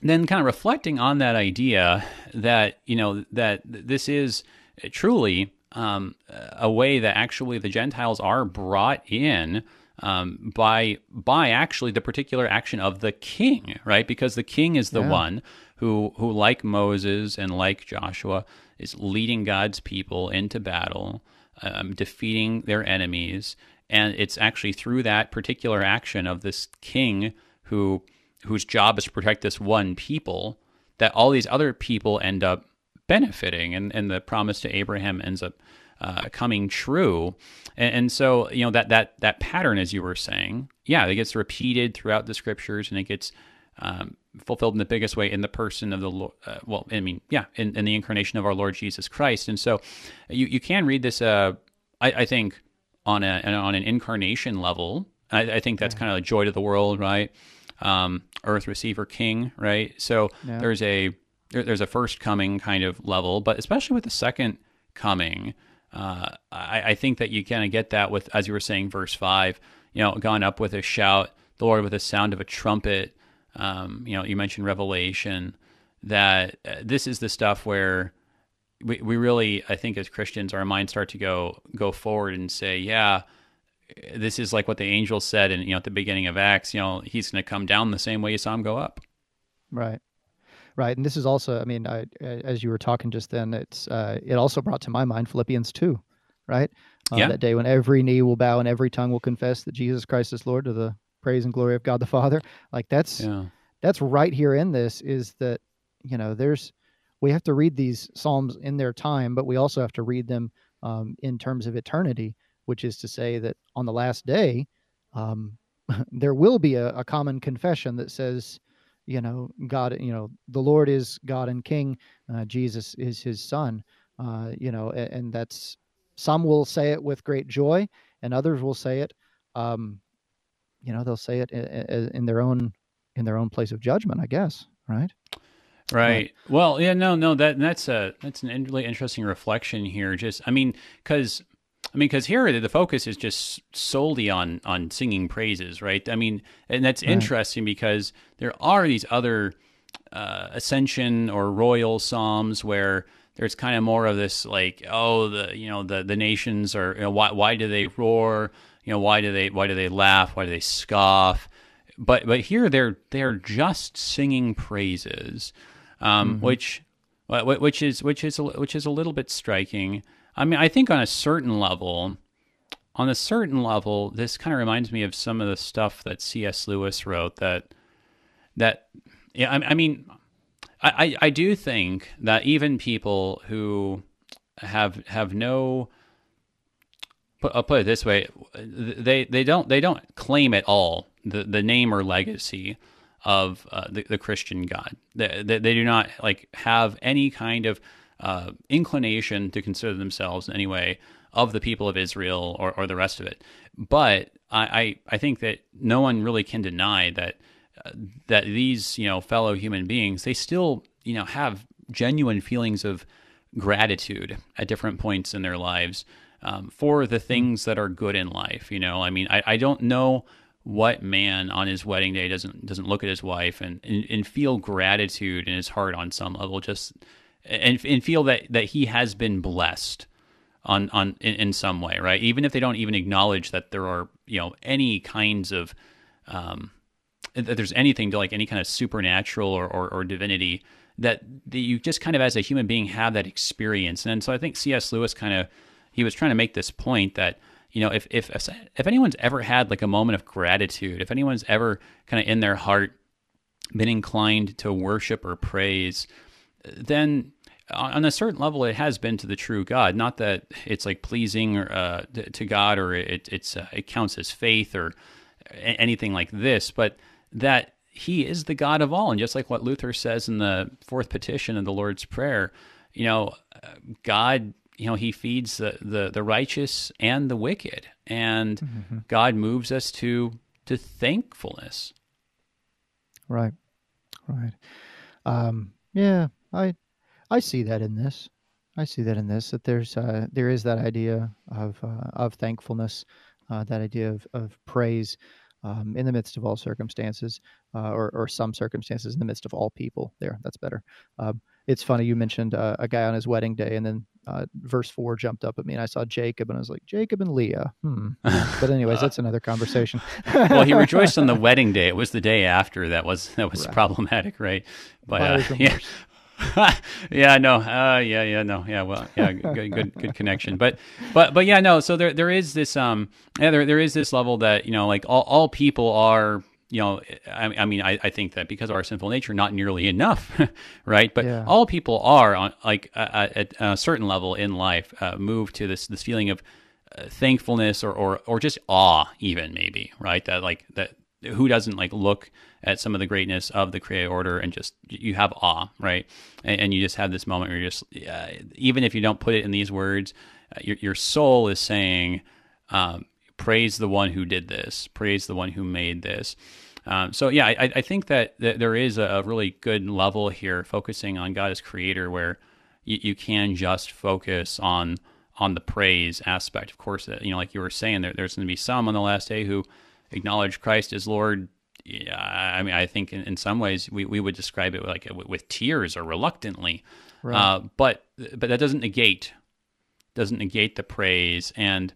then kind of reflecting on that idea that you know that this is truly um, a way that actually the Gentiles are brought in um, by by actually the particular action of the king, right? Because the king is the Yeah. one who who like Moses and like Joshua is leading God's people into battle, um, defeating their enemies, and it's actually through that particular action of this king who whose job is to protect this one people that all these other people end up benefiting and, and the promise to Abraham ends up uh, coming true. And, and so, you know, that, that, that pattern, as you were saying, yeah, it gets repeated throughout the scriptures and it gets um, fulfilled in the biggest way in the person of the Lord. Uh, well, I mean, yeah, in, in, the incarnation of our Lord Jesus Christ. And so you, you can read this, uh, I, I, think, on, a, on an incarnation level. I, I think that's kind of a joy to the world, right? Um, earth receiver king, right? So yeah. there's a there, there's a first coming kind of level, but especially with the second coming, uh, I, I think that you kind of get that with, as you were saying, verse five. You know, gone up with a shout, the Lord with the sound of a trumpet um, you know, you mentioned Revelation. That uh, this is the stuff where we, we really, I think, as Christians, our minds start to go go forward and say, yeah, this is like what the angel said, and you know, at the beginning of Acts, you know, he's going to come down the same way you saw him go up. Right. Right, and this is also, I mean, I, as you were talking just then, it's uh, it also brought to my mind Philippians two, right? Uh, yeah. That day when every knee will bow and every tongue will confess that Jesus Christ is Lord to the praise and glory of God the Father. Like that's yeah. that's right here in this is that you know there's we have to read these psalms in their time, but we also have to read them um, in terms of eternity, which is to say that on the last day, um, there will be a, a, common confession that says, you know, God, you know, the Lord is God and King, uh, Jesus is His Son, uh, you know, and, and, that's some will say it with great joy, and others will say it um, you know they'll say it in their own in their own place of judgment i guess right? Right. Well yeah no no that that's a that's an really interesting reflection here just i mean because I mean, because here the focus is just solely on on singing praises, right? I mean, and that's right. interesting because there are these other uh, ascension or royal psalms where there's kind of more of this like, oh, the you know the the nations are you know, why why do they roar? you know why do they why do they laugh why do they scoff but but here they're they're just singing praises um, mm-hmm. which which is which is which is a little bit striking i mean i think on a certain level on a certain level this kind of reminds me of some of the stuff that cs lewis wrote that that yeah i, I mean I, I do think that even people who have have no put, I'll put it this way: they they don't they don't claim at all the the name or legacy of uh, the, the Christian God. They, they, they do not like have any kind of uh, inclination to consider themselves in any way of the people of Israel or, or the rest of it. But I, I, I think that no one really can deny that uh, that these you know fellow human beings they still you know have genuine feelings of gratitude at different points in their lives um, for the hmm. things that are good in life. You know, I mean, I, I don't know what man on his wedding day doesn't doesn't look at his wife and, and, and feel gratitude in his heart on some level, just and and feel that that he has been blessed on on in, in some way, right? Even if they don't even acknowledge that there are you know any kinds of um, that there's anything to like any kind of supernatural or, or, or divinity that, that you just kind of as a human being have that experience. And so I think C.S. Lewis kind of he was trying to make this point that you know if if if anyone's ever had like a moment of gratitude, if anyone's ever kind of in their heart been inclined to worship or praise, then on a certain level it has been to the true God. Not that it's like pleasing uh, to God or it it's uh, it counts as faith or anything like this, but that he is the God of all. And just like what Luther says in the fourth petition of the Lord's Prayer, you know, God you know he feeds the, the, the righteous and the wicked and mm-hmm. god moves us to to thankfulness right right um yeah i i see that in this i see that in this that there's uh there is that idea of uh, of thankfulness uh, that idea of, of praise um, in the midst of all circumstances, uh, or, or some circumstances in the midst of all people. There, that's better. Um, it's funny you mentioned uh, a guy on his wedding day, and then uh, verse four jumped up at me, and I saw Jacob, and I was like, Jacob and Leah. Hmm. But anyways, that's another conversation. well, he rejoiced on the wedding day. It was the day after that was that was right. problematic, right? But uh, yeah. yeah, no, uh, yeah, yeah, no, yeah, well, yeah, good, good, good connection. But, but, but, yeah, no. So there, there is this, um, yeah, there, there is this level that you know, like all, all people are you know, I, I mean, I, I, think that because of our sinful nature, not nearly enough, right? But yeah. all people are on like uh, at a certain level in life uh, move to this this feeling of uh, thankfulness or, or or just awe, even maybe, right? That like that who doesn't like look at some of the greatness of the created order and just you have awe, right? And, and you just have this moment where you're just uh, even if you don't put it in these words, uh, your your soul is saying, um, "Praise the one who did this. Praise the one who made this." Um, so yeah, I, I think that, that there is a really good level here, focusing on God as creator, where you, you can just focus on on the praise aspect. Of course, you know, like you were saying, there, there's going to be some on the last day who acknowledge Christ as Lord. Yeah, I mean, I think in, in some ways we, we would describe it like with tears or reluctantly, right. uh, but but that doesn't negate doesn't negate the praise and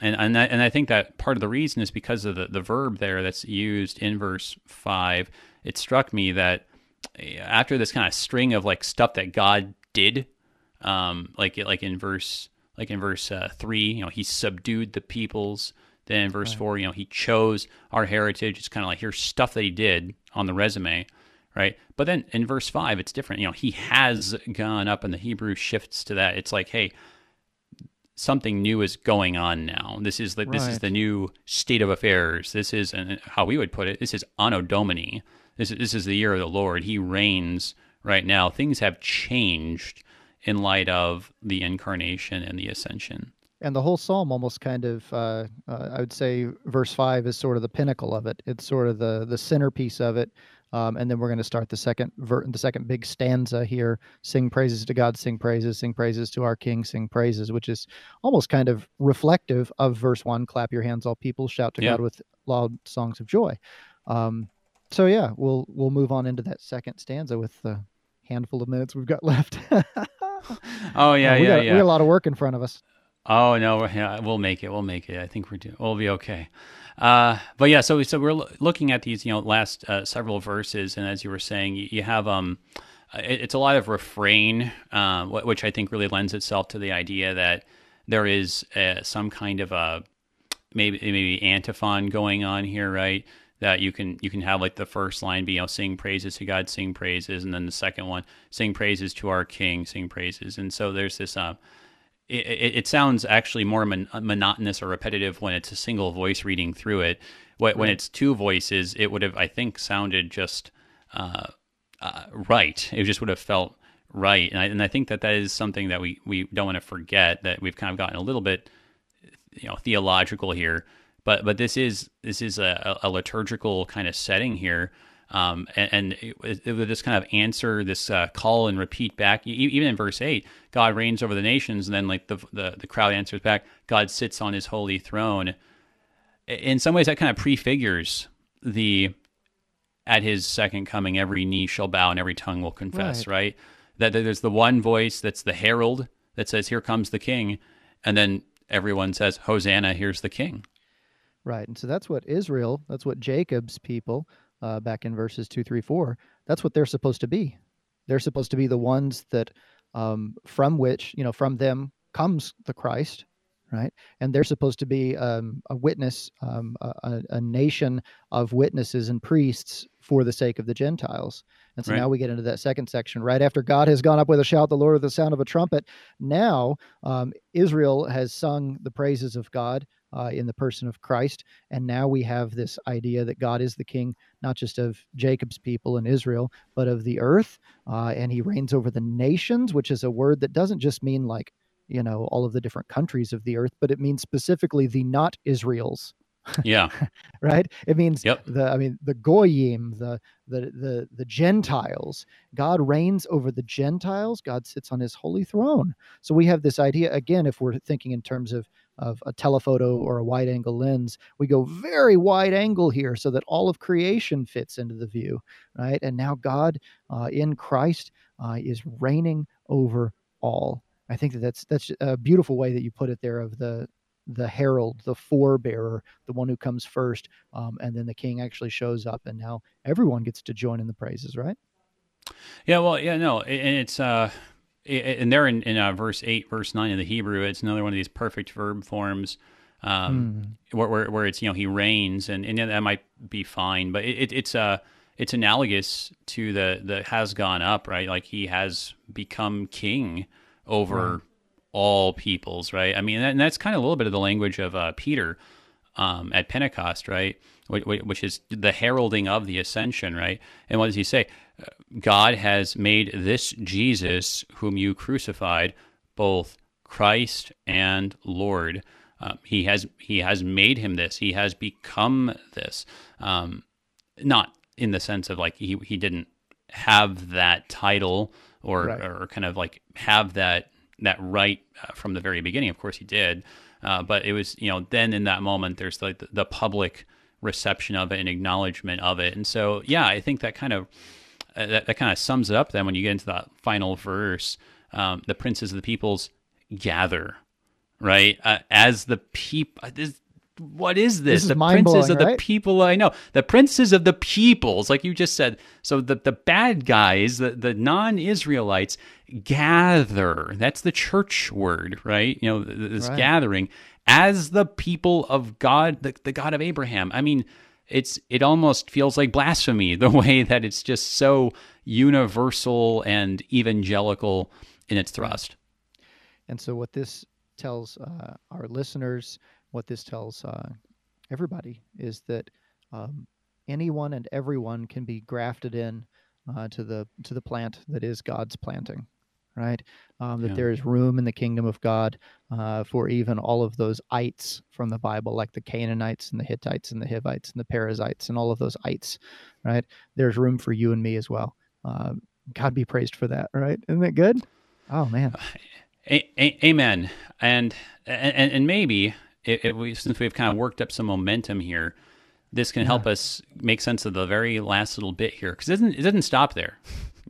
and and I, and I think that part of the reason is because of the, the verb there that's used in verse five. It struck me that eh, after this kind of string of like stuff that God did, um, like like in verse like in verse uh, three, you know, he subdued the peoples. Then in verse right. four, you know, he chose our heritage. It's kind of like here's stuff that he did on the resume, right? But then in verse five, it's different. You know, he has gone up, and the Hebrew shifts to that. It's like, hey, something new is going on now. This is like right. this is the new state of affairs. This is and how we would put it. This is anno domini. This is, this is the year of the Lord. He reigns right now. Things have changed in light of the incarnation and the ascension. And the whole psalm almost kind of, uh, uh, I would say, verse five is sort of the pinnacle of it. It's sort of the the centerpiece of it. Um, and then we're going to start the second ver- the second big stanza here. Sing praises to God, sing praises, sing praises to our King, sing praises, which is almost kind of reflective of verse one. Clap your hands, all people, shout to yeah. God with loud songs of joy. Um, so yeah, we'll we'll move on into that second stanza with the handful of minutes we've got left. oh yeah, uh, yeah, got, yeah. We got a lot of work in front of us. Oh no, yeah, we'll make it. We'll make it. I think we're do- we'll be okay. Uh, but yeah, so so we're looking at these, you know, last uh, several verses, and as you were saying, you, you have um, it, it's a lot of refrain, uh, which I think really lends itself to the idea that there is uh, some kind of a maybe maybe antiphon going on here, right? That you can you can have like the first line be you know sing praises to God, sing praises, and then the second one sing praises to our King, sing praises, and so there's this uh, it, it, sounds actually more mon- monotonous or repetitive when it's a single voice reading through it. When, right. it's two voices, it would have, I think, sounded just uh, uh, right. It just would have felt right, and I, and I think that that is something that we we don't want to forget that we've kind of gotten a little bit, you know, theological here. But but this is this is a, a liturgical kind of setting here um, and, and it, it, would just kind of answer this uh, call and repeat back. Even in verse eight, God reigns over the nations, and then like the, the the crowd answers back, God sits on His holy throne. In some ways, that kind of prefigures the at His second coming, every knee shall bow and every tongue will confess. Right? right? That, that there's the one voice that's the herald that says, "Here comes the King," and then everyone says, "Hosanna! Here's the King." Right, and so that's what Israel, that's what Jacob's people uh, back in verses two, three, four. That's what they're supposed to be. They're supposed to be the ones that um, from which you know from them comes the Christ, right? And they're supposed to be um, a witness, um, a, a, nation of witnesses and priests for the sake of the Gentiles. And so right. now we get into that second section. Right after God has gone up with a shout, the Lord with the sound of a trumpet. Now um, Israel has sung the praises of God uh, in the person of Christ. And now we have this idea that God is the king, not just of Jacob's people and Israel, but of the earth. Uh, and he reigns over the nations, which is a word that doesn't just mean like, you know, all of the different countries of the earth, but it means specifically the not Israels. Yeah. right? It means yep. the I mean the goyim, the the the the Gentiles. God reigns over the Gentiles. God sits on his holy throne. So we have this idea again if we're thinking in terms of of a telephoto or a wide angle lens, we go very wide angle here so that all of creation fits into the view, right? And now God uh, in Christ uh, is reigning over all. I think that that's that's a beautiful way that you put it there of the the herald, the forebearer, the one who comes first, um, and then the king actually shows up, and now everyone gets to join in the praises, right? Yeah, well, yeah, no, and it's uh, and there in, in uh, verse 8 verse 9 of the hebrew it's another one of these perfect verb forms um, mm. where, where, where, it's you know he reigns and, and that might be fine but it, it's uh it's analogous to the the has gone up right like he has become king over right. all peoples right i mean and that's kind of a little bit of the language of uh, peter um, at Pentecost, right? Which is the heralding of the ascension, right? And what does he say? God has made this Jesus, whom you crucified, both Christ and Lord. Um, he has he has made him this. He has become this. Um, not in the sense of like he he didn't have that title or right. or kind of like have that that right uh, from the very beginning. Of course, he did, uh, but it was you know then in that moment there's like the, the, public reception of it and acknowledgement of it, and so yeah, I think that kind of uh, that, that kind of sums it up. Then when you get into that final verse, um, the princes of the peoples gather, right? Uh, as the people, uh, what is this? this the princes of right? the people I know. The princes of the peoples, like you just said. So the, the bad guys, the, the non Israelites, gather. That's the church word, right? You know, this right. gathering as the people of God, the, the God of Abraham. I mean, it's it almost feels like blasphemy the way that it's just so universal and evangelical in its thrust. And so, what this tells uh, our listeners, what this tells uh, everybody, is that um, anyone and everyone can be grafted in uh, to the to the plant that is God's planting, right? Um, that yeah. there is room in the kingdom of God uh, for even all of those ites from the Bible, like the Canaanites and the Hittites and the Hivites and the Perizzites and all of those ites, right? There's room for you and me as well. Uh, God be praised for that, right? Isn't that good? Oh man. A- a- amen. And, and and maybe if we, since we've kind of worked up some momentum here, this can yeah. help us make sense of the very last little bit here because it doesn't it doesn't stop there.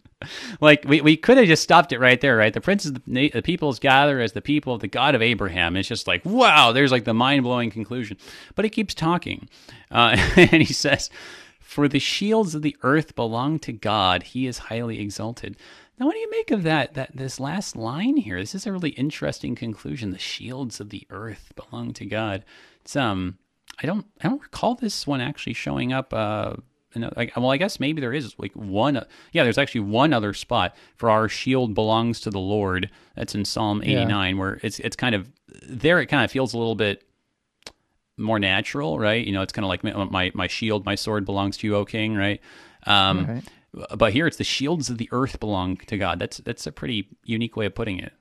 like we, we could have just stopped it right there, right? The princes, the, the peoples gather as the people of the God of Abraham. It's just like wow, there's like the mind blowing conclusion, but he keeps talking, uh, and he says, "For the shields of the earth belong to God; He is highly exalted." Now, what do you make of that? That this last line here. This is a really interesting conclusion. The shields of the earth belong to God. It's um, I don't, I don't recall this one actually showing up. Uh, like, well, I guess maybe there is like one. Uh, yeah, there's actually one other spot for our shield belongs to the Lord. That's in Psalm 89, yeah. where it's it's kind of there. It kind of feels a little bit more natural, right? You know, it's kind of like my my shield, my sword belongs to you, O King, right? Um, right. But here it's the shields of the earth belong to God. That's that's a pretty unique way of putting it.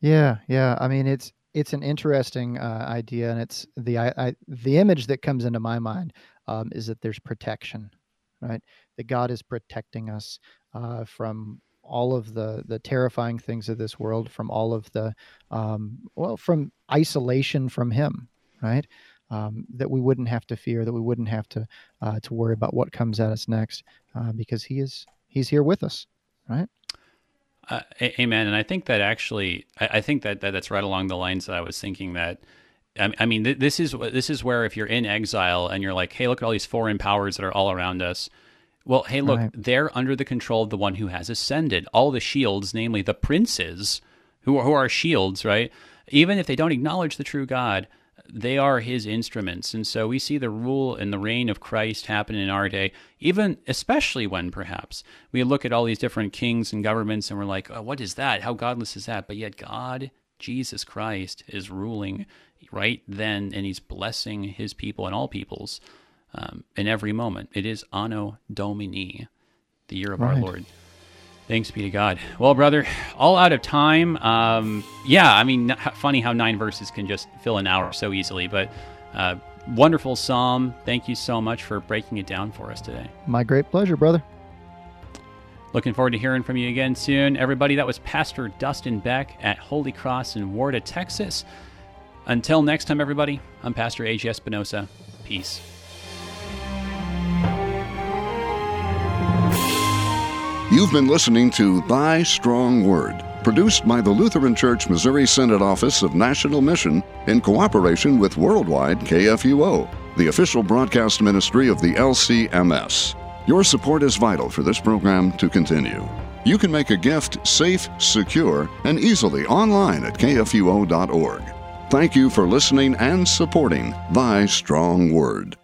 Yeah, yeah. I mean, it's it's an interesting uh, idea, and it's the I, I, the image that comes into my mind um, is that there's protection, right? That God is protecting us uh, from all of the the terrifying things of this world, from all of the um, well, from isolation from Him, right? Um, that we wouldn't have to fear, that we wouldn't have to uh, to worry about what comes at us next, uh, because He is He's here with us, right? Uh, amen. And I think that actually, I, I think that, that that's right along the lines that I was thinking that. I, I mean, th- this is this is where if you're in exile and you're like, hey, look at all these foreign powers that are all around us. Well, hey, look, right. they're under the control of the one who has ascended. All the shields, namely the princes, who are, who are shields, right? Even if they don't acknowledge the true God, they are his instruments. And so we see the rule and the reign of Christ happen in our day, even especially when perhaps we look at all these different kings and governments and we're like, oh, what is that? How godless is that? But yet God, Jesus Christ, is ruling right then and he's blessing his people and all peoples um, in every moment. It is Anno Domini, the year of right. our Lord. Thanks be to God. Well, brother, all out of time. Um, yeah, I mean, funny how nine verses can just fill an hour so easily, but uh, wonderful psalm. Thank you so much for breaking it down for us today. My great pleasure, brother. Looking forward to hearing from you again soon. Everybody, that was Pastor Dustin Beck at Holy Cross in Warda, Texas. Until next time, everybody, I'm Pastor A.J. Espinosa. Peace. You've been listening to Thy Strong Word, produced by the Lutheran Church Missouri Synod Office of National Mission in cooperation with Worldwide KFUO, the official broadcast ministry of the LCMS. Your support is vital for this program to continue. You can make a gift safe, secure, and easily online at kfuo.org. Thank you for listening and supporting Thy Strong Word.